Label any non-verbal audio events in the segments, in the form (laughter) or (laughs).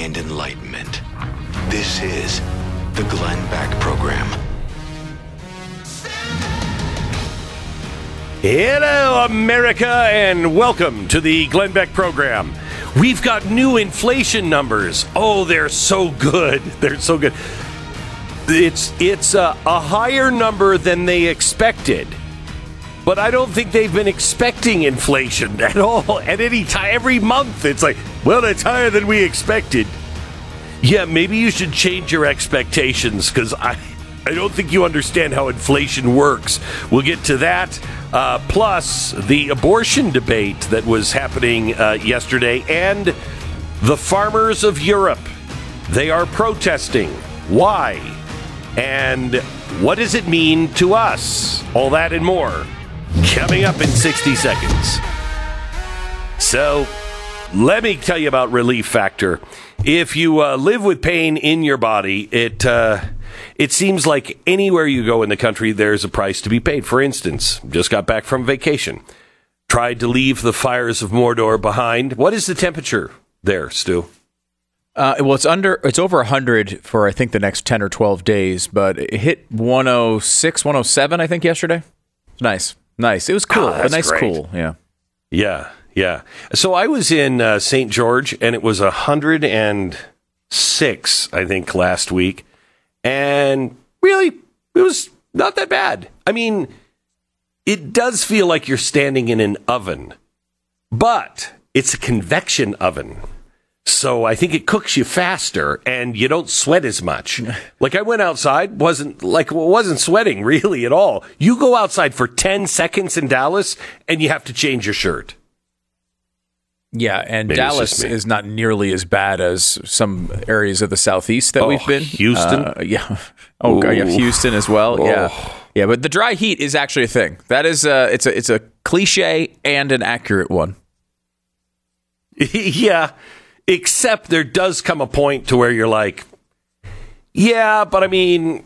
and enlightenment. This is the Glenn Beck Program. Hello, America, and welcome to the Glenn Beck program. We've got new inflation numbers. Oh, they're so good. (laughs) They're so good. It's it's a, a higher number than they expected, but I don't think they've been expecting inflation (laughs) at all. At any time, every month, it's like, well, it's higher than we expected. Yeah, maybe you should change your expectations because I, I don't think you understand how inflation works. We'll get to that. Uh, plus, the abortion debate that was happening uh, yesterday and the farmers of Europe. They are protesting. Why? And what does it mean to us? All that and more coming up in 60 seconds. So, let me tell you about Relief Factor. If you uh, live with pain in your body, it uh, it seems like anywhere you go in the country, there's a price to be paid. For instance, just got back from vacation, tried to leave the fires of Mordor behind. What is the temperature there, Stu? Uh, well, it's under, it's over 100 for I think the next 10 or 12 days, but it hit 106, 107, I think yesterday. Nice, nice. It was cool. Oh, a nice, great. cool. Yeah. Yeah, yeah. So I was in uh, St. George, and it was a hundred and six, I think, last week, and really, it was not that bad. I mean, it does feel like you're standing in an oven, but it's a convection oven. So I think it cooks you faster and you don't sweat as much. (laughs) Like I went outside, wasn't like wasn't sweating really at all. You go outside for 10 seconds in Dallas and you have to change your shirt. Yeah, and Maybe Dallas is not nearly as bad as some areas of the southeast that Oh, we've been. Houston? Uh, yeah. (laughs) Oh, God, yeah, Houston as well. Yeah, Oh. yeah. But the dry heat is actually a thing. That is, uh, it's a, it's a cliche and an accurate one. (laughs) yeah, except there does come a point to where you're like, yeah, but I mean,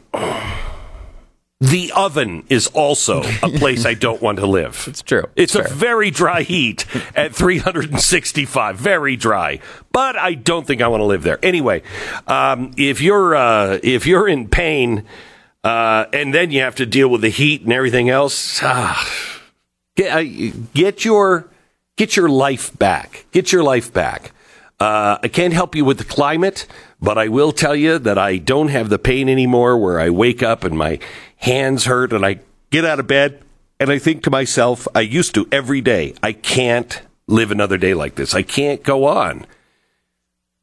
the oven is also a place I don't want to live. (laughs) It's true. It's It's a very dry heat at 365, very dry. But I don't think I want to live there. Anyway, um, if you're uh, if you're in pain, uh, and then you have to deal with the heat and everything else, ah, get, uh, get your get your life back. Get your life back. Uh, I can't help you with the climate, but I will tell you that I don't have the pain anymore where I wake up and my hands hurt and I get out of bed and I think to myself, I used to every day, I can't live another day like this. I can't go on.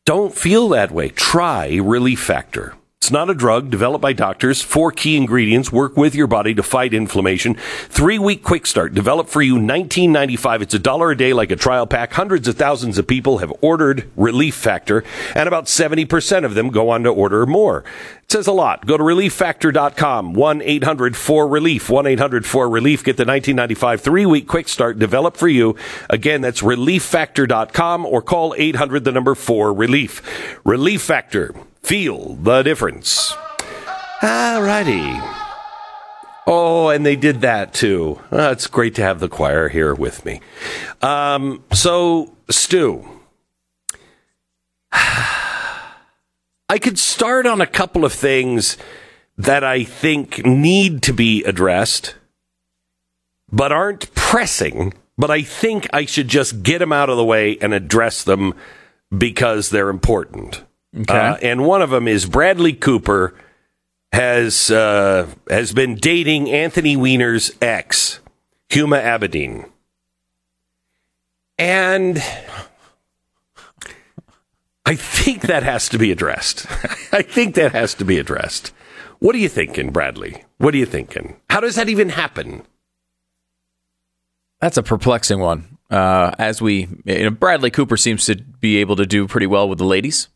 Don't feel that way. Try Relief Factor. It's not a drug developed by doctors. Four key ingredients work with your body to fight inflammation. Three week quick start developed for you, nineteen ninety five. It's a dollar a day like a trial pack. Hundreds of thousands of people have ordered Relief Factor, and about seventy percent of them go on to order more. It says a lot. Go to relieffactor.com. One eight hundred four relief. One eight hundred four relief. Get the nineteen ninety five three week quick start developed for you. Again, that's relieffactor.com or call eight hundred the number four relief. Relief Factor. Feel the difference. Alrighty. Oh, and they did that too. Uh, it's great to have the choir here with me. Um, so, Stu, (sighs) I could start on a couple of things that I think need to be addressed, but aren't pressing. But I think I should just get them out of the way and address them because they're important. Okay. Uh, and one of them is Bradley Cooper has uh, has been dating Anthony Weiner's ex, Huma Abedin, and I think that has to be addressed. (laughs) I think that has to be addressed. What are you thinking, Bradley? What are you thinking? How does that even happen? That's a perplexing one. Uh, as we, you know, Bradley Cooper seems to be able to do pretty well with the ladies,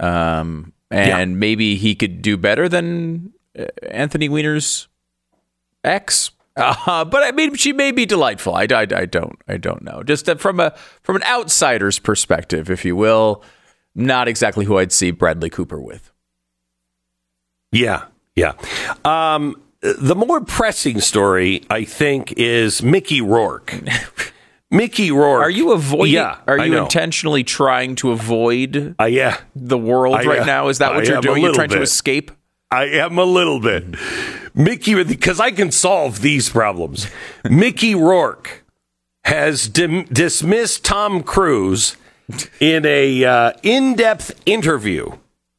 um, and Yeah. maybe he could do better than uh, Anthony Weiner's ex. Uh, but I mean, she may be delightful. I, I, I don't, I don't know. Just from a from an outsider's perspective, if you will, not exactly who I'd see Bradley Cooper with. Yeah, yeah. Um, the more pressing story, I think, is Mickey Rourke. (laughs) Mickey Rourke. Are you avoiding? Yeah, are you intentionally trying to avoid Uh, yeah, the world I, right uh, now? Is that what I you're am a doing? You're little trying to bit. escape? I am a little bit. Mickey, because I can solve these problems. Mickey Rourke has dim- dismissed Tom Cruise in a uh, in-depth interview.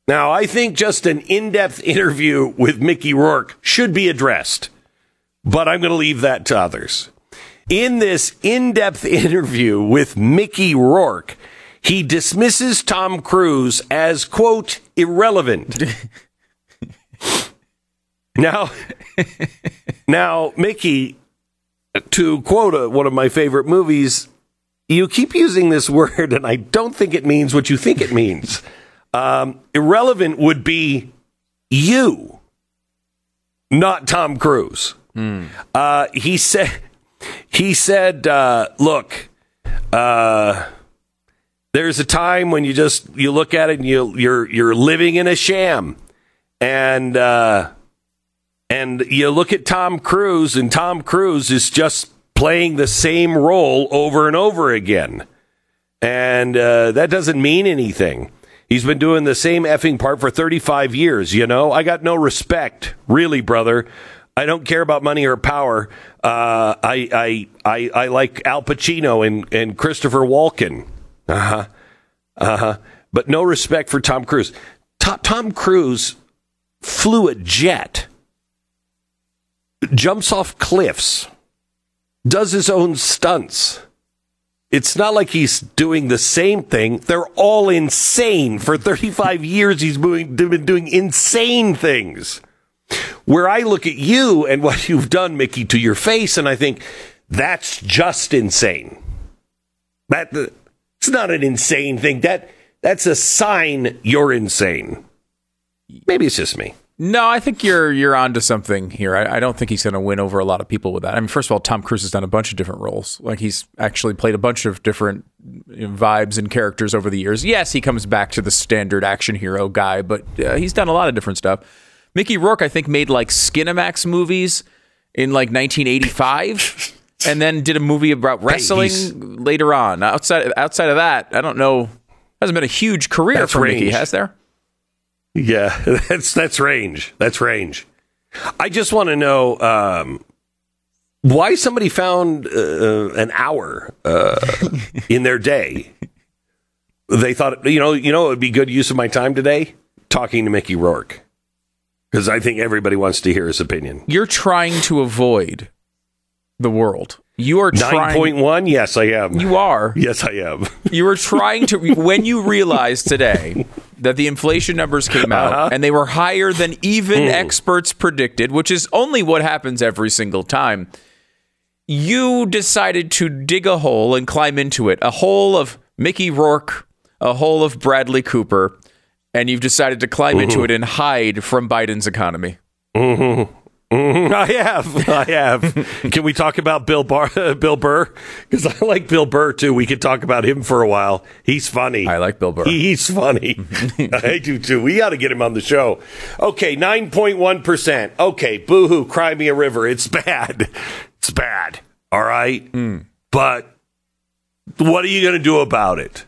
Now, I think just an in-depth interview with Mickey Rourke should be addressed, but I'm going to leave that to others. In this in-depth (laughs) interview with Mickey Rourke, he dismisses Tom Cruise as quote irrelevant. (laughs) Now, now, Mickey, to quote a, one of my favorite movies, you keep using this (laughs) word, and I don't think it means what you think it means. Um, irrelevant would be you, not Tom Cruise. Uh, he said, he said, uh, look, uh, there's a time when you just you look at it and you you're you're living in a sham, and uh, and you look at Tom Cruise, and Tom Cruise is just playing the same role over and over again. And uh, that doesn't mean anything. He's been doing the same effing part for 35 years, you know? I got no respect, really, brother. I don't care about money or power. Uh, I, I, I, I like Al Pacino and, and Christopher Walken. Uh huh. Uh huh. But no respect for Tom Cruise. To- Tom Cruise flew a jet jumps off cliffs, does his own stunts. It's not like he's doing the same thing. They're all insane. For 35 years, he's been doing insane things. Where I look at you and what you've done, Mickey, to your face, and I think that's just insane. That it's not an insane thing. That that's a sign you're insane. Maybe it's just me. No, I think you're you're onto something here. I, I don't think he's going to win over a lot of people with that. I mean, first of all, Tom Cruise has done a bunch of different roles. Like he's actually played a bunch of different vibes and characters over the years. Yes, he comes back to the standard action hero guy, but uh, he's done a lot of different stuff. Mickey Rourke, I think, made like Skinamax movies in like 1985, (laughs) and then did a movie about wrestling later on. Outside outside of that, I don't know. Hasn't been a huge career That's for Mickey, range. has there? Yeah, (laughs) that's that's range. That's range. I just want to know um, why somebody found uh, an hour uh, in their day. They thought, you know, you know, it would be good use of my time today talking to Mickey Rourke because I think everybody wants to hear his opinion. You're trying to avoid the world. You are Nine trying. point one. Yes, I am. You are. (laughs) yes, I am. You were trying to when you realized today that the inflation numbers came out Uh-huh. and they were higher than even Hmm. experts predicted, which is only what happens every single time. You decided to dig a hole and climb into it, a hole of Mickey Rourke, a hole of Bradley Cooper, and you've decided to climb into it and hide from Biden's economy. Mhm, I have. I have. Can we talk about Bill Bar- (laughs) Bill Burr? Because I like Bill Burr too. We could talk about him for a while. He's funny. I like Bill Burr. He's funny. (laughs) I do too. We got to get him on the show. Okay, nine point one percent. Okay, boohoo, cry me a river. It's bad. It's bad. All right. Hmm. But what are you going to do about it?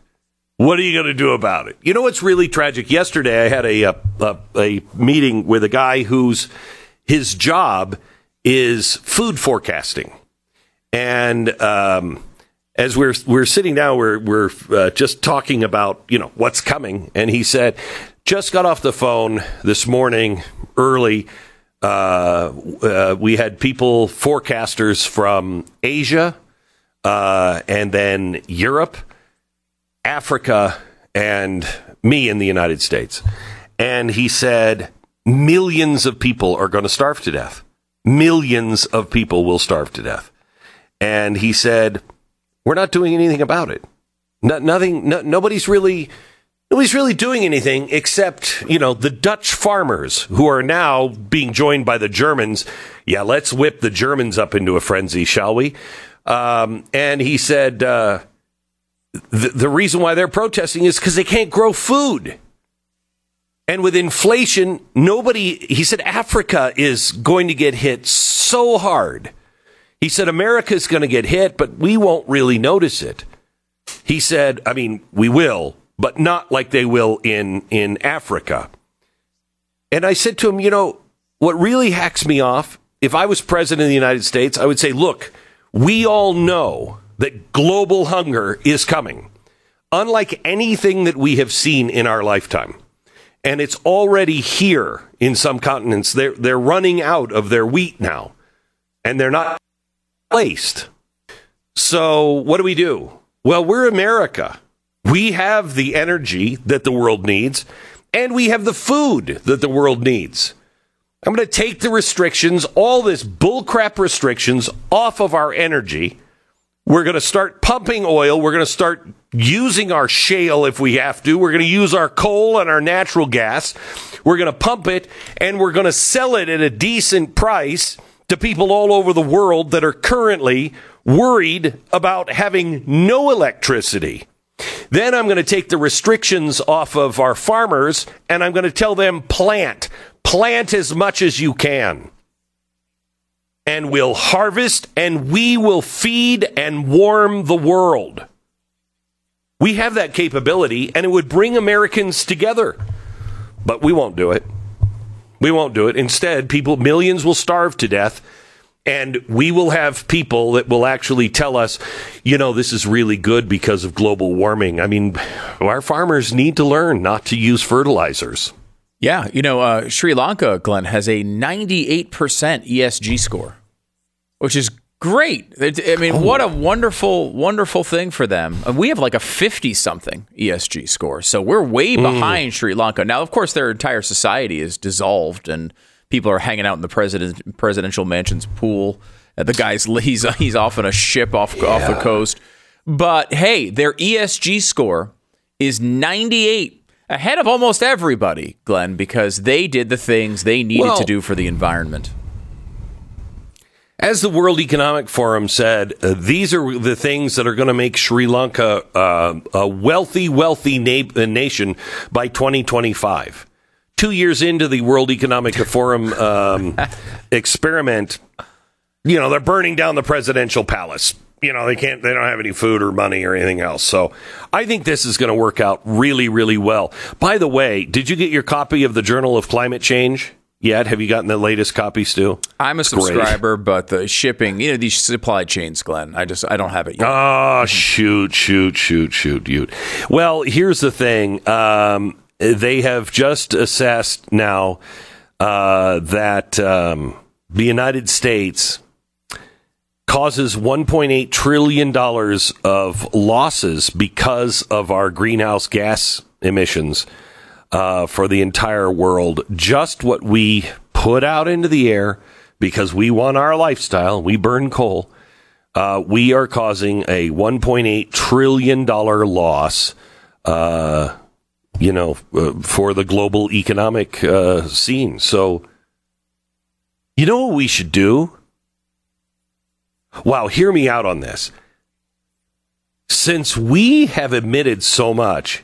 What are you going to do about it? You know what's really tragic? Yesterday, I had a, a, a, a meeting with a guy whose his job is food forecasting, and um, as we're we're sitting down, we're we're uh, just talking about you know what's coming, and he said, just got off the phone this morning early. Uh, uh, we had people forecasters from Asia uh, and then Europe, Africa, and me in the United States. And he said millions of people are going to starve to death. Millions of people will starve to death. And he said, we're not doing anything about it. No, nothing. No, nobody's really. Nobody's really doing anything except, you know, the Dutch farmers who are now being joined by the Germans. Yeah, let's whip the Germans up into a frenzy, shall we? Um, and he said uh, the, reason why they're protesting is because they can't grow food. And with inflation, nobody, he said, Africa is going to get hit so hard. He said, America is going to get hit, but we won't really notice it. He said, I mean, we will, but not like they will in, in Africa. And I said to him, you know, what really hacks me off, if I was president of the United States, I would say, look, we all know that global hunger is coming, unlike anything that we have seen in our lifetime. And it's already here in some continents. They're, they're running out of their wheat now, and they're not placed. So, what do we do? Well, we're America. We have the energy that the world needs, and we have the food that the world needs. I'm going to take the restrictions, all this bullcrap restrictions, off of our energy. We're going to start pumping oil. We're going to start using our shale if we have to. We're going to use our coal and our natural gas. We're going to pump it and we're going to sell it at a decent price to people all over the world that are currently worried about having no electricity. Then I'm going to take the restrictions off of our farmers and I'm going to tell them plant, plant as much as you can. And we'll harvest and we will feed and warm the world. We have that capability and it would bring Americans together. But we won't do it. We won't do it. Instead, people, millions will starve to death and we will have people that will actually tell us, you know, this is really good because of global warming. I mean, our farmers need to learn not to use fertilizers. Yeah, you know, uh, Sri Lanka, Glenn, has a 98% ESG score, which is great. I mean, oh. what a wonderful, wonderful thing for them. We have like a 50 something ESG score. So we're way behind mm. Sri Lanka. Now, of course, their entire society is dissolved and people are hanging out in the president presidential mansion's pool. Uh, the guy's (laughs) he's he's off on a ship off yeah. off the coast. But hey, their ESG score is 98 ahead of almost everybody, Glenn, because they did the things they needed well, to do for the environment. As the World Economic Forum said, uh, these are the things that are going to make Sri Lanka uh, a wealthy, wealthy na- uh, nation by 2025 two years into the World Economic (laughs) Forum um, experiment, you know, they're burning down the presidential palace. You know, they can't, they don't have any food or money or anything else. So I think this is going to work out really, really well. By the way, did you get your copy of the Journal of Climate Change? Yet? Have you gotten the latest copy, Stu? I'm a subscriber, Great. but the shipping, you know, these supply chains, Glenn, I just I don't have it yet. Oh, shoot, shoot, shoot, shoot, shoot. Well, here's the thing. Um, they have just assessed now uh, that um, the United States causes 1.8 trillion dollars of losses because of our greenhouse gas emissions uh, for the entire world. Just what we put out into the air because we want our lifestyle. We burn coal. Uh, we are causing a 1.8 trillion dollar loss uh, you know, uh, for the global economic uh, scene. So, you know what we should do? Wow, hear me out on this. Since we have emitted so much,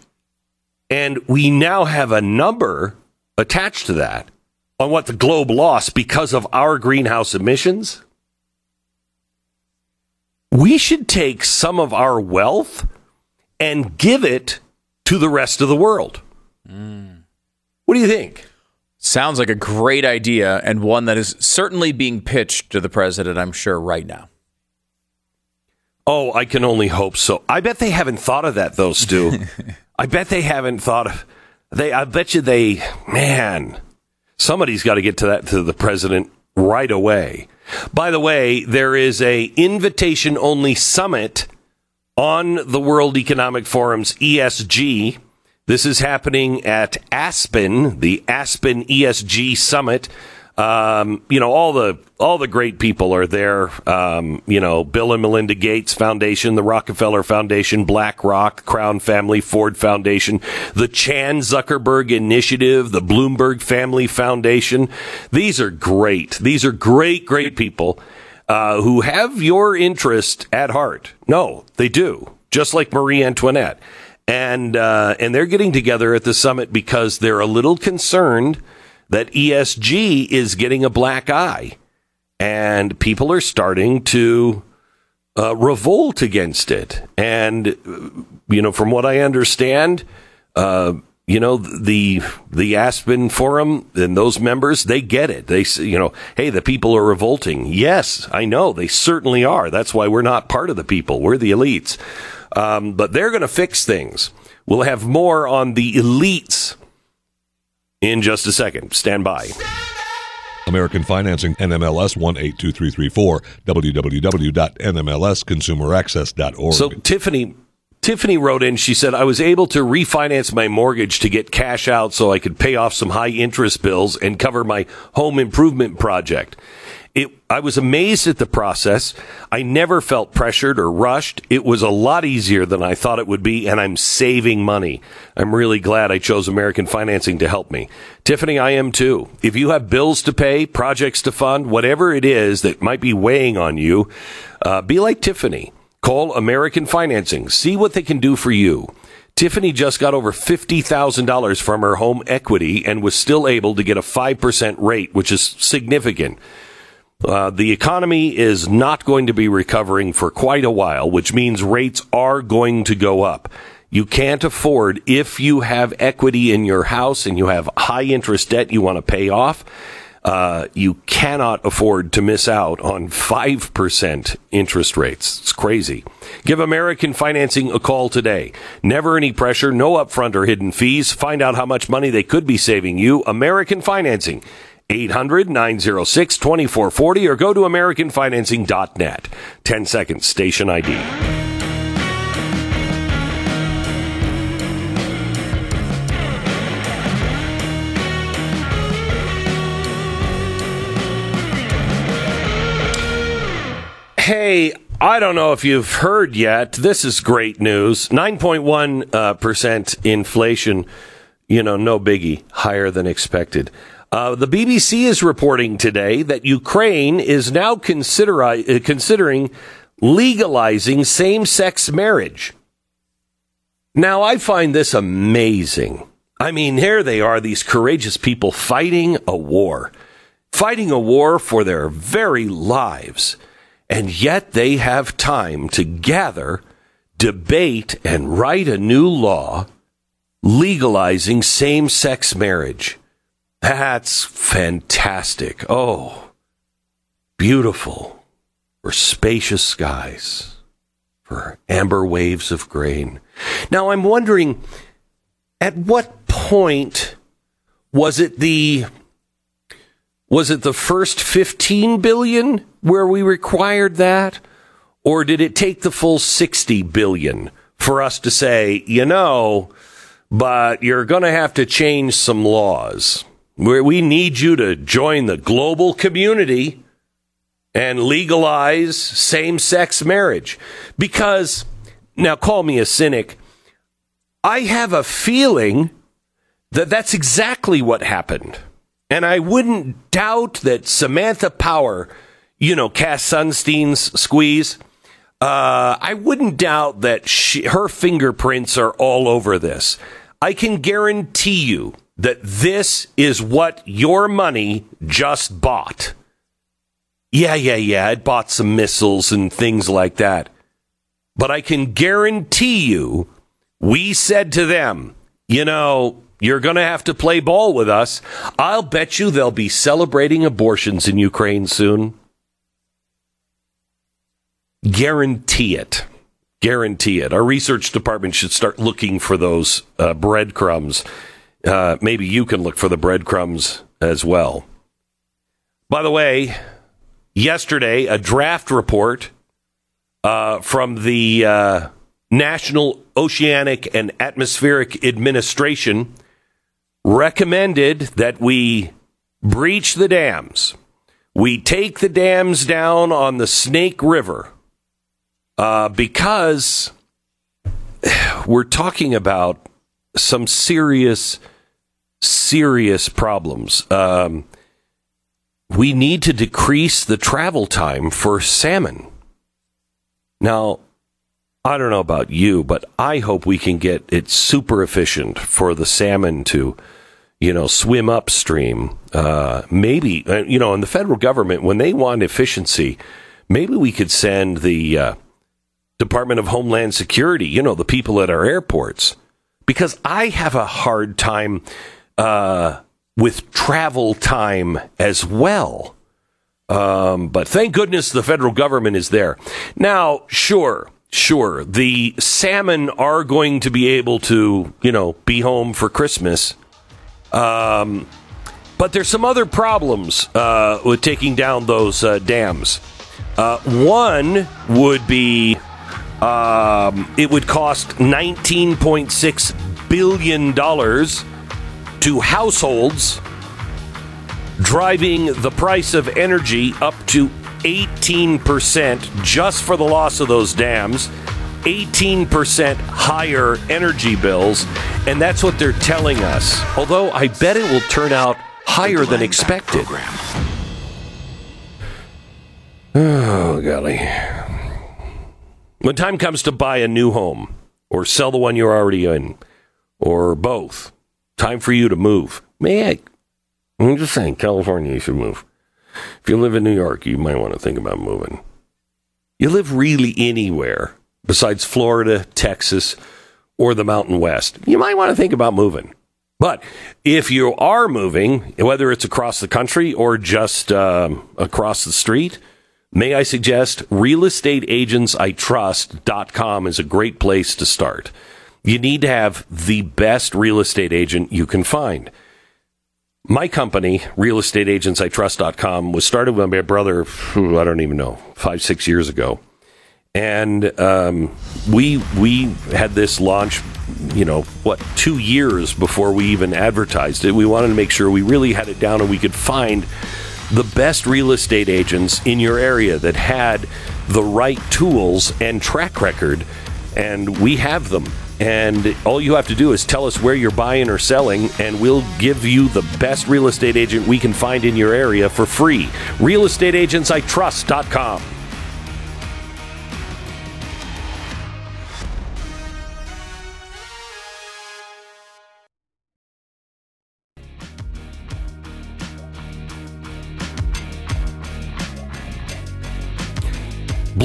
and we now have a number attached to that on what the globe lost because of our greenhouse emissions, we should take some of our wealth and give it to the rest of the world. What do you think? Sounds like a great idea and one that is certainly being pitched to the president, I'm sure, right now. Oh, I can only hope so. I bet they haven't thought of that though, Stu. (laughs) I bet they haven't thought of they I bet you they man, somebody's got to get to that to the president right away. By the way, there is a invitation only summit on the World Economic Forum's ESG. This is happening at Aspen, the Aspen ESG Summit. Um, you know, all the all the great people are there. Um, you know, Bill and Melinda Gates Foundation, the Rockefeller Foundation, BlackRock, Crown Family, Ford Foundation, the Chan Zuckerberg Initiative, the Bloomberg Family Foundation. These are great. These are great, great people uh, who have your interest at heart. No, they do. Just like Marie Antoinette, and uh, and they're getting together at the summit because they're a little concerned that ESG is getting a black eye, and people are starting to uh, revolt against it. And you know, from what I understand, uh, you know the the Aspen Forum and those members they get it. They you know, hey, the people are revolting. Yes, I know they certainly are. That's why we're not part of the people. We're the elites. Um, but they're going to fix things. We'll have more on the elites in just a second. Stand by. American Financing, NMLS 182334, www.nmlsconsumeraccess.org. So Tiffany Tiffany wrote in, she said, I was able to refinance my mortgage to get cash out so I could pay off some high interest bills and cover my home improvement project. It, I was amazed at the process. I never felt pressured or rushed. It was a lot easier than I thought it would be, and I'm saving money. I'm really glad I chose American Financing to help me. Tiffany, I am too. If you have bills to pay, projects to fund, whatever it is that might be weighing on you, uh, be like Tiffany. Call American Financing. See what they can do for you. Tiffany just got over $50,000 from her home equity and was still able to get a 5% rate, which is significant. Uh, the economy is not going to be recovering for quite a while, which means rates are going to go up. You can't afford, if you have equity in your house and you have high interest debt you want to pay off, uh, you cannot afford to miss out on 5% interest rates. It's crazy. Give American Financing a call today. Never any pressure, no upfront or hidden fees. Find out how much money they could be saving you. American Financing. 800 906 2440 or go to AmericanFinancing.net. 10 seconds, station ID. Hey, I don't know if you've heard yet. This is great news. 9.1% uh, inflation, you know, no biggie, higher than expected. Uh, the BBC is reporting today that Ukraine is now consider- uh, considering legalizing same sex marriage. Now, I find this amazing. I mean, here they are, these courageous people fighting a war, fighting a war for their very lives. And yet they have time to gather, debate, and write a new law legalizing same sex marriage. That's fantastic. Oh, beautiful for spacious skies, for amber waves of grain. Now I'm wondering at what point was it the was it the first 15 billion where we required that or did it take the full 60 billion for us to say, you know, but you're going to have to change some laws. Where we need you to join the global community and legalize same sex marriage. Because, now call me a cynic, I have a feeling that that's exactly what happened. And I wouldn't doubt that Samantha Power, you know, Cass Sunstein's squeeze, uh, I wouldn't doubt that she, her fingerprints are all over this. I can guarantee you that this is what your money just bought. Yeah, yeah, yeah, it bought some missiles and things like that. But I can guarantee you We said to them, you know, you're going to have to play ball with us. I'll bet you they'll be celebrating abortions in Ukraine soon. Guarantee it. Guarantee it. Our research department should start looking for those uh, breadcrumbs. Uh, maybe you can look for the breadcrumbs as well. By the way, yesterday, a draft report uh, from the uh, National Oceanic and Atmospheric Administration recommended that we breach the dams. We take the dams down on the Snake River uh, because (sighs) we're talking about some serious, serious problems. Um, we need to decrease the travel time for salmon. Now, I don't know about you, but I hope we can get it super efficient for the salmon to, you know, swim upstream. Uh, maybe, uh, you know, in the federal government, when they want efficiency, maybe we could send the uh, Department of Homeland Security, you know, the people at our airports, because I have a hard time uh, with travel time as well. Um, but thank goodness the federal government is there. Now, sure, sure, the salmon are going to be able to, you know, be home for Christmas. Um, but there's some other problems uh, with taking down those uh, dams. Uh, one would be um, it would cost $19.6 billion to households, driving the price of energy up to 18% just for the loss of those dams. 18% higher energy bills, and that's what they're telling us. Although I bet it will turn out higher than expected. Oh, golly. When time comes to buy a new home or sell the one you're already in, or both, time for you to move. May I? I'm just saying, California, you should move. If you live in New York, you might want to think about moving. You live really anywhere besides Florida, Texas, or the Mountain West. You might want to think about moving. But if you are moving, whether it's across the country or just um, across the street, may I suggest realestateagentsitrust.com is a great place to start. You need to have the best real estate agent you can find. My company, realestateagentsitrust.com, was started by my brother, I don't even know, five, six years ago. And um, we we had this launch, you know, what, two years before we even advertised it. We wanted to make sure we really had it down and we could find the best real estate agents in your area that had the right tools and track record, and we have them. And all you have to do is tell us where you're buying or selling, and we'll give you the best real estate agent we can find in your area for free. RealestateAgentsITrust.com.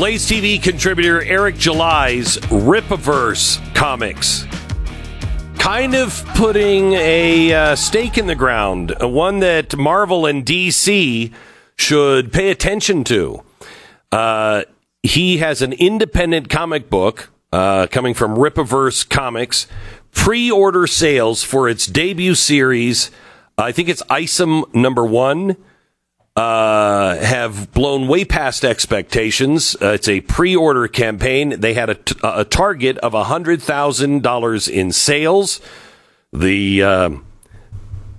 Blaze TV contributor Eric July's Rippaverse comics. Kind of putting a uh, stake in the ground, uh, one that Marvel and DC should pay attention to. Uh, he has an independent comic book uh, coming from Rippaverse Comics. Pre order sales for its debut series, I think it's Isom number one uh, have blown way past expectations. Uh, it's a pre-order campaign. They had a, t- a target of hundred thousand dollars in sales. The uh,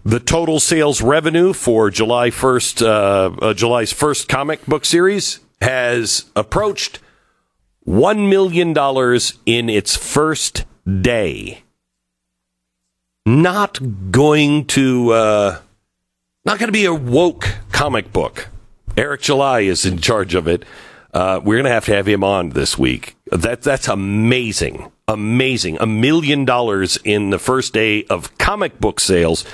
the total sales revenue for July first, uh, uh, July's first comic book series has approached one million dollars in its first day. Not going to uh, not going to be a woke comic book. Eric July is in charge of it. Uh, we're going to have to have him on this week. That that's amazing, amazing. A million dollars in the first day of comic book sales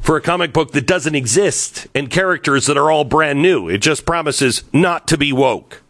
for a comic book that doesn't exist and characters that are all brand new. It just promises not to be woke.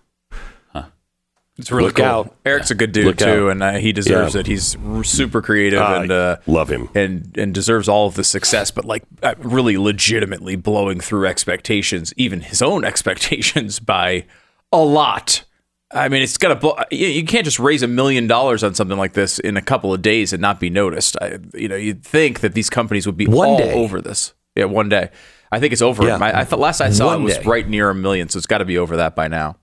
It's really Look cool. out. Eric's a good dude Look too, out. and uh, he deserves Yeah. it. He's r- super creative I and uh, love him. and and deserves all of the success. But like, uh, really, legitimately blowing through expectations, even his own (laughs) expectations by a lot. I mean, it's got to. Blow, you, you can't just raise a million dollars on something like this in a couple of days and not be noticed. I, you know, you'd think that these companies would be One all day. over this. Yeah, one day. I think it's over. Yeah. I, I thought last I saw One it was day. right near a million, so it's got to be over that by now.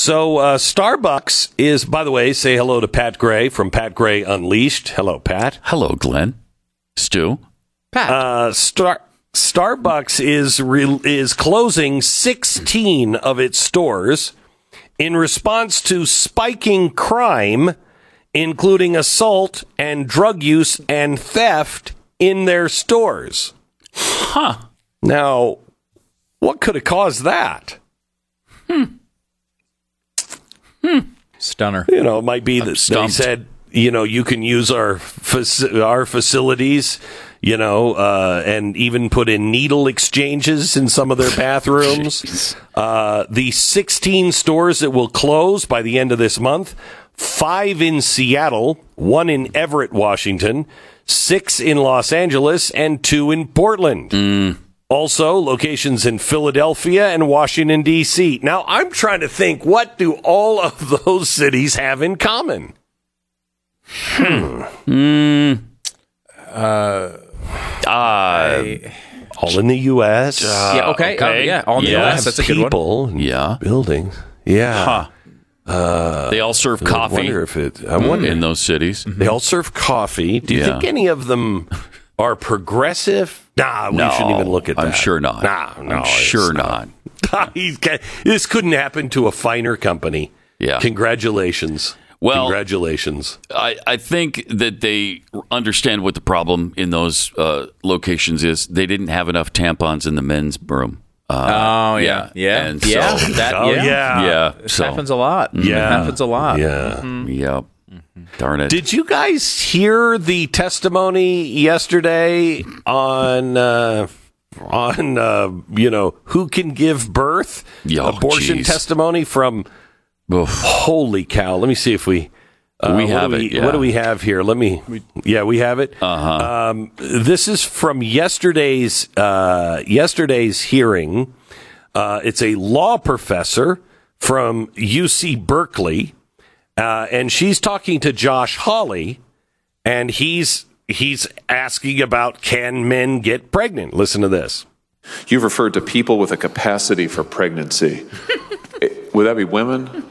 So uh, Starbucks is, by the way, say hello to Pat Gray from Pat Gray Unleashed. Hello, Pat. Hello, Glenn. Stu. Pat, Uh, Star Starbucks is re- is closing 16 of its stores in response to spiking crime, including assault and drug use and theft in their stores. Huh. Now, what could have caused that? Stunner. You know, it might be that they said, you know, you can use our faci- our facilities, you know, uh, and even put in needle exchanges in some of their (laughs) bathrooms. uh, the 16 stores that will close by the end of this month, five in Seattle, one in Everett, Washington, six in Los Angeles, and two in Portland. Also, locations in Philadelphia and Washington, D.C. Now, I'm trying to think what do all of (laughs) those cities have in common? Hmm. hmm. Uh, All in the U.S. Uh, yeah, okay. Uh, okay. Oh, yeah, all in the. US. That's a good one. people, yeah. buildings. Yeah. Uh, they all serve I coffee wonder if it. I wonder. Hmm. in those cities. They all serve coffee. Do you Yeah. think any of them are progressive? Nah, we No, shouldn't even look at that. I'm sure not. Nah, no, I'm sure not. (laughs) He's ca- this couldn't happen to a finer company. Yeah. Congratulations. Well- congratulations. I, I think that they understand what the problem in those uh, locations is. They didn't have enough tampons in the men's room. Uh, Oh yeah, yeah, And yeah. so- that, Oh, yeah. yeah. yeah. This So, happens a lot. Yeah. it happens a lot. Yeah. yep. Darn it. Did you guys hear the testimony yesterday on uh, on uh, you know who can give birth? Oh, Abortion geez. testimony from Oof. Holy cow! Let me see if we uh, We what have do it, yeah. What do we have here? Let me. yeah, we have it. Uh-huh. Um, this is from yesterday's uh, yesterday's hearing. Uh, it's a law professor from UC Berkeley, uh, and she's talking to Josh Hawley, and he's he's asking about can men get pregnant. Listen to this. You've referred to people with a capacity for pregnancy. (laughs) Would that be women?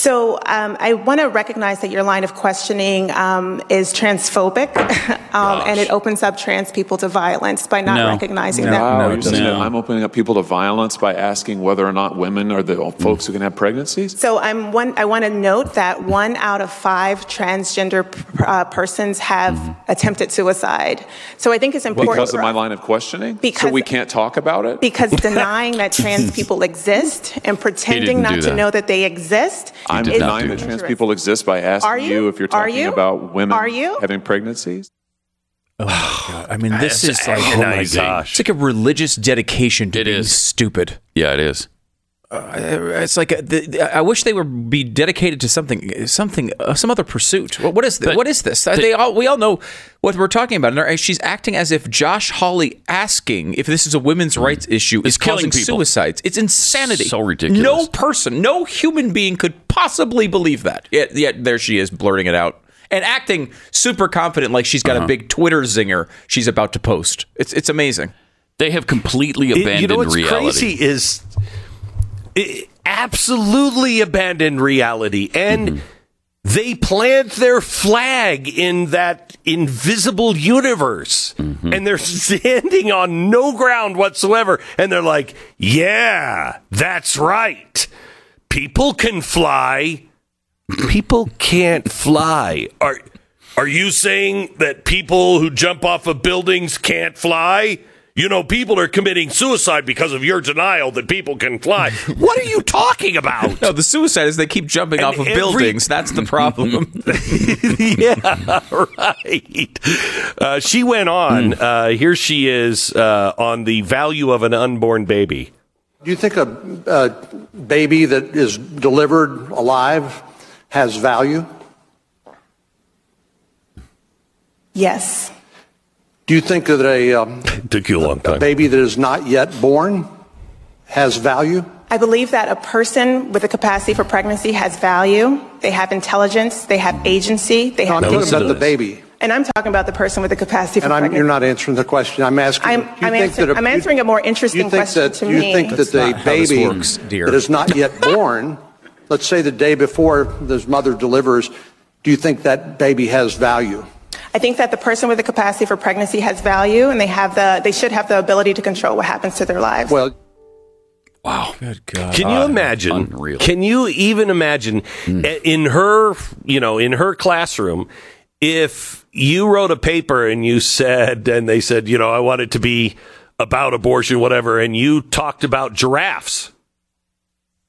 So um, I want to recognize that your line of questioning um, is transphobic, (laughs) um, and it opens up trans people to violence by not No. recognizing No. that. Wow, No, you're it doesn't. I'm opening up people to violence by asking whether or not women are the folks who can have pregnancies? So I'm one, I want to note that one out of five transgender uh, persons have attempted suicide. So I think it's important Because of my line of questioning? so Because- we can't talk about it? because (laughs) denying that trans people (laughs) exist and pretending didn't not to that. know that they exist I'm did not denying do that that. trans people exist by asking Are you? if you're Are talking you? about women Are you? having pregnancies. Oh (sighs) I mean, this is like Oh my gosh! it's like a religious dedication to It being is. stupid. Yeah, it is. Uh, it's like uh, a, the, I wish they would be dedicated to something, something, uh, some other pursuit. What, what is this? But what is this? Uh, they all, we all know what we're talking about. And she's acting as if Josh Hawley asking if this is a women's hmm. rights issue is Is causing people. suicides. It's insanity. So ridiculous. No person, no human being could possibly believe that. Yet, yet there she is blurting it out and acting super confident, like she's got Uh-huh. a big Twitter zinger she's about to post. It's it's amazing. They have completely It- abandoned you know what's reality. crazy is absolutely abandoned reality and Mm-hmm. they plant their flag in that invisible universe Mm-hmm. and they're (laughs) standing on no ground whatsoever and they're like yeah that's right people can fly. People can't fly. Are are you saying that people who jump off of buildings can't fly? You know, people are committing suicide because of your denial that people can fly. (laughs) What are you talking about? No, the suicide is they keep jumping And off of every- buildings. That's the problem. (laughs) yeah, right. Uh, she went on. Uh, here she is uh, on the value of an unborn baby. Do you think a, a baby that is delivered alive has value? Yes. Do you think that a, um, (laughs) Took you a long time. baby that is not yet born has value? I believe that a person with a capacity for pregnancy has value. They have intelligence. They have agency. They No, have I'm talking about the baby. And I'm talking about the person with the capacity for pregnancy. And I'm, pregnancy. you're not answering the question. I'm asking. I'm- you I'm think answer- that I'm answering a more interesting question that, to you me. think That's that the baby works, that is not yet (laughs) born, let's say the day before this mother delivers, do you think that baby has value? I think that the person with the capacity for pregnancy has value, and they have the they should have the ability to control what happens to their lives. Well, wow. Good God. Can you uh, imagine? unreal. Can you even imagine i- in her, you know, in her classroom, if you wrote a paper and you said, and they said, you know, I want it to be about abortion, whatever, and you talked about giraffes.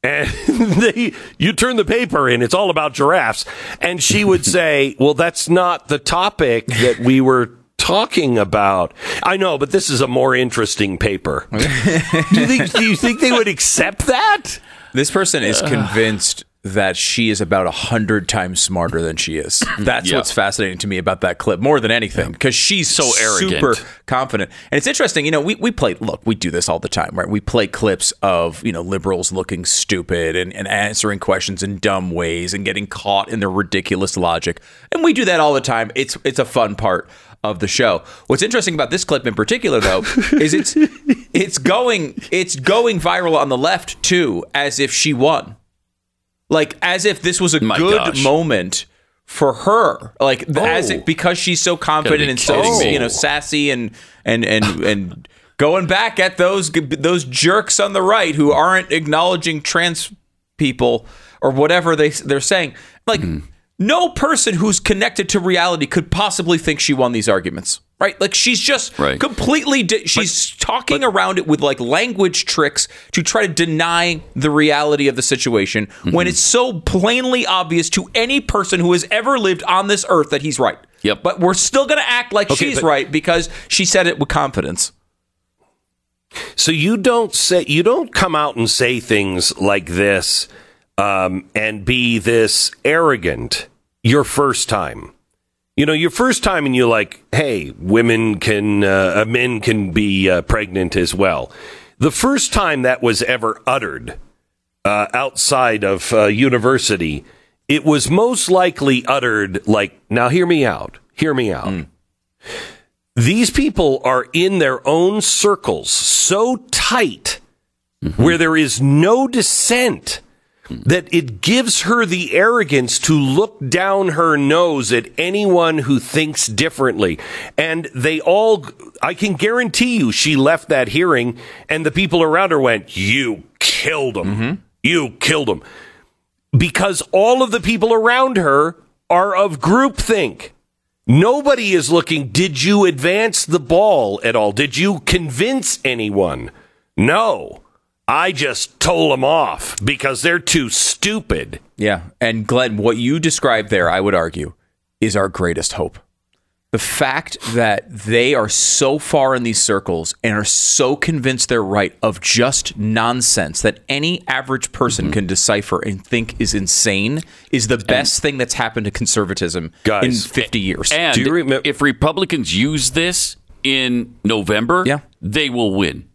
And (laughs) they, you turn the paper in, it's all about giraffes. And she would (laughs) say, well, that's not the topic that we were talking about. I know, but this is a more interesting paper. (laughs) do, you think, do you think they would accept that? This person is uh. convinced that she is about a hundred times smarter than she is. (laughs) That's Yeah. what's fascinating to me about that clip more than anything because she's So arrogant. super confident. And it's interesting, you know, we, we play, look, we do this all the time, right? We play clips of, you know, liberals looking stupid and, and answering questions in dumb ways and getting caught in their ridiculous logic. And we do that all the time. It's, it's a fun part of the show. What's interesting about this clip in particular, though, (laughs) is it's it's going it's going viral on the left too, as if she won, like as if this was a My good gosh. moment for her, like th- as Oh. it because she's so confident and so me. you know sassy and and and and going back at those those jerks on the right who aren't acknowledging trans people or whatever they they're saying, like. Hmm. No person who's connected to reality could possibly think she won these arguments, right? Like she's just Right. completely di- she's talking around it with like language tricks to try to deny the reality of the situation Mm-hmm. when it's so plainly obvious to any person who has ever lived on this earth that he's right. Yep. But we're still going to act like Okay, she's but- right because she said it with confidence. So you don't say you don't come out and say things like this um, and be this arrogant your first time. You know, your first time, and you're like, "Hey, women can, uh, uh, men can be uh, pregnant as well." The first time that was ever uttered uh, outside of uh, university, it was most likely uttered like, "Now, hear me out. Hear me out." these people are in their own circles so tight where there is no dissent that it gives her the arrogance to look down her nose at anyone who thinks differently. And they all, I can guarantee you, she left that hearing and the people around her went, You killed him. Mm-hmm. You killed him. Because all of the people around her are of groupthink. Nobody is looking, did you advance the ball at all? Did you convince anyone? No. I just told them off because they're too stupid. Yeah. And Glenn, what you described there, I would argue, is our greatest hope. The fact that they are so far in these circles and are so convinced they're right of just nonsense that any average person Mm-hmm. can decipher and think is insane is the best thing that's happened to conservatism Guys, in 50 years. And Do you remember- if Republicans use this in November, Yeah. they will win.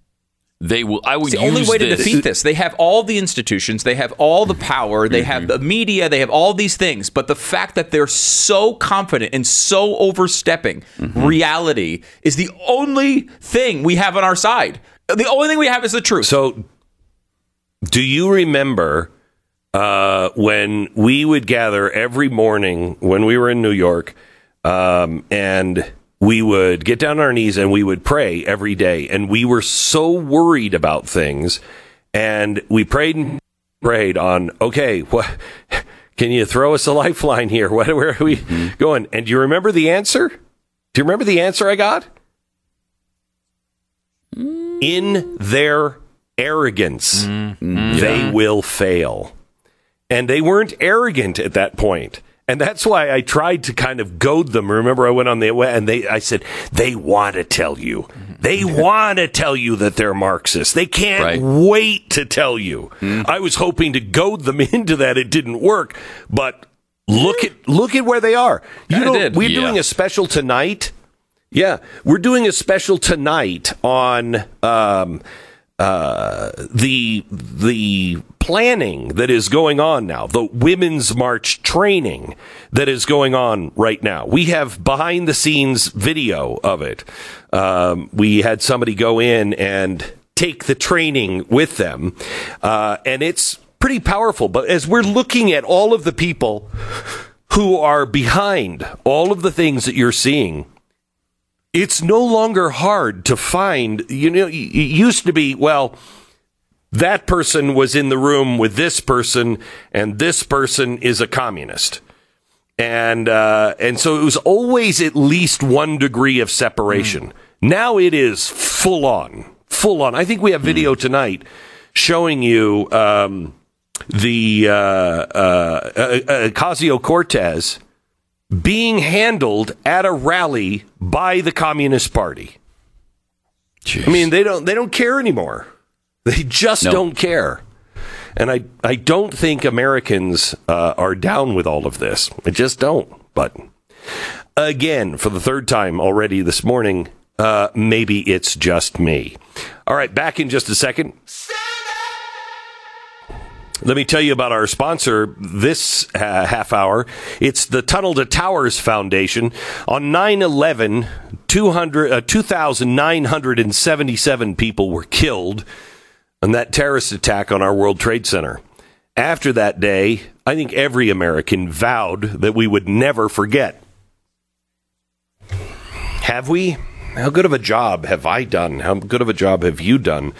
They will. I would It's the only way to defeat this. They have all the institutions, they have all the power, they have the media, they have all these things. But the fact that they're so confident and so overstepping reality is the only thing we have on our side. The only thing we have is the truth. So, do you remember uh, when we would gather every morning when we were in New York um, and we would get down on our knees and we would pray every day? And we were so worried about things and we prayed and prayed on, okay, what (laughs) can you throw us a lifeline here? (laughs) What, where are we mm-hmm. going? And do you remember the answer? Do you remember the answer I got? Mm. In their arrogance, mm-hmm. they will fail. And they weren't arrogant at that point. And that's why I tried to kind of goad them. Remember, I went on the and they, I said, they want to tell you, they (laughs) want to tell you that they're Marxists. They can't Right. wait to tell you. I was hoping to goad them (laughs) into that. It didn't work, but look at look at where they are. You know, we're Yeah. doing a special tonight. Yeah, we're doing a special tonight on um, uh, the the planning that is going on now, the women's march training that is going on right now. We have behind the scenes video of it. Um, we had somebody go in and take the training with them, uh, and it's pretty powerful. But as we're looking at all of the people who are behind all of the things that you're seeing it's no longer hard to find. You know, it used to be, well, that person was in the room with this person, and this person is a communist. And uh, and so it was always at least one degree of separation. Now it is full on, full on. I think we have video tonight showing you um, the uh, uh, uh, Ocasio Cortez being handled at a rally by the Communist Party. I mean, they don't they don't care anymore. They just No. don't care. And I I don't think Americans uh, are down with all of this. I just don't. But again, for the third time already this morning, uh, maybe it's just me. All right, back in just a second. Let me tell you about our sponsor this uh, half hour. It's the Tunnel to Towers Foundation. On 9 11, uh, 2,977 people were killed in that terrorist attack on our World Trade Center. After that day, I think every American vowed that we would never forget. Have we? How good of a job have I done? How good of a job have you done?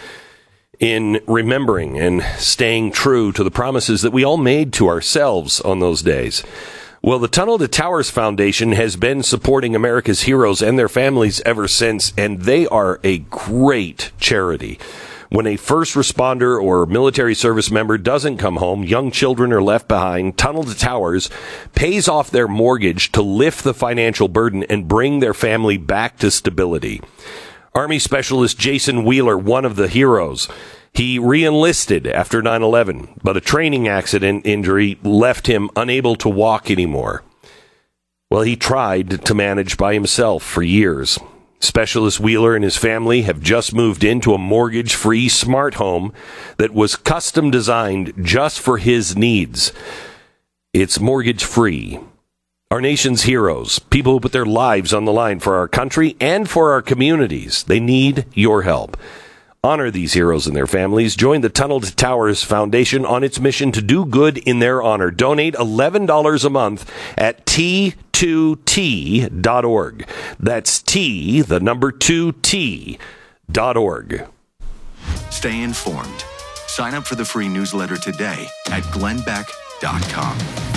In remembering and staying true to the promises that we all made to ourselves on those days. Well, the Tunnel to Towers Foundation has been supporting America's heroes and their families ever since, and they are a great charity. When a first responder or military service member doesn't come home, young children are left behind. Tunnel to Towers pays off their mortgage to lift the financial burden and bring their family back to stability. Army Specialist Jason Wheeler, one of the heroes. He reenlisted after 9 11, but a training accident injury left him unable to walk anymore. Well, he tried to manage by himself for years. Specialist Wheeler and his family have just moved into a mortgage free smart home that was custom designed just for his needs. It's mortgage free. Our nation's heroes, people who put their lives on the line for our country and for our communities, they need your help. Honor these heroes and their families. Join the Tunnel to Towers Foundation on its mission to do good in their honor. Donate $11 a month at T2T.org. That's T, the number 2T, dot org. Stay informed. Sign up for the free newsletter today at glennbeck.com.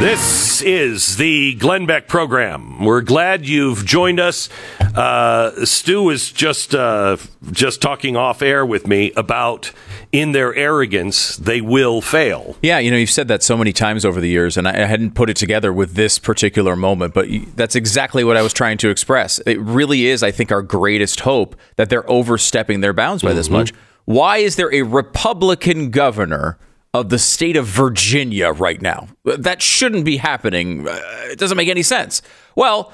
This is the Glenn Beck program. We're glad you've joined us. Uh, Stu is just uh, just talking off air with me about in their arrogance they will fail. Yeah, you know, you've said that so many times over the years, and I I hadn't put it together with this particular moment, but that's exactly what I was trying to express. It really is, I think, our greatest hope that they're overstepping their bounds by this much. Why is there a Republican governor of the state of Virginia right now? That shouldn't be happening. Uh, It doesn't make any sense. Well,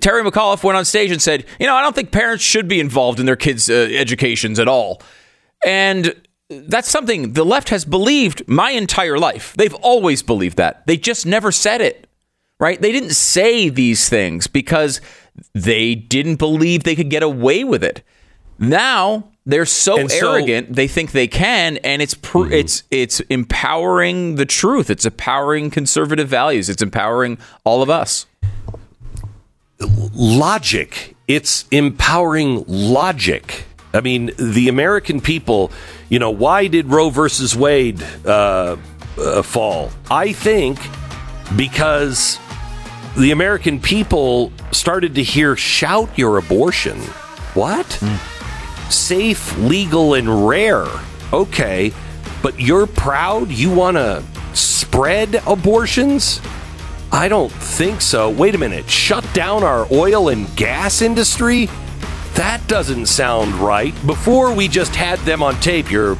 Terry McAuliffe went on stage and said, "You know, I don't think parents should be involved in their kids' uh, educations at all." And that's something the left has believed my entire life. They've always believed that. They just never said it, right? They didn't say these things because they didn't believe they could get away with it. Now they're so, And so- arrogant they think they can, and it's pr- it's it's empowering the truth. It's empowering conservative values. It's empowering all of us. logic. It's empowering logic. I mean, the American people, you know, why did Roe versus Wade uh, uh, fall? I think because the American people started to hear shout your abortion. What? Safe, legal, and rare. Okay, but you're proud? You want to spread abortions? I don't think so. Wait a minute. Shut down our oil and gas industry? That doesn't sound right. Before we just had them on tape, your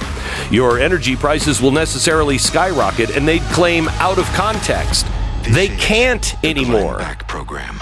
your energy prices will necessarily skyrocket and they'd claim out of context. they can't anymore. Program.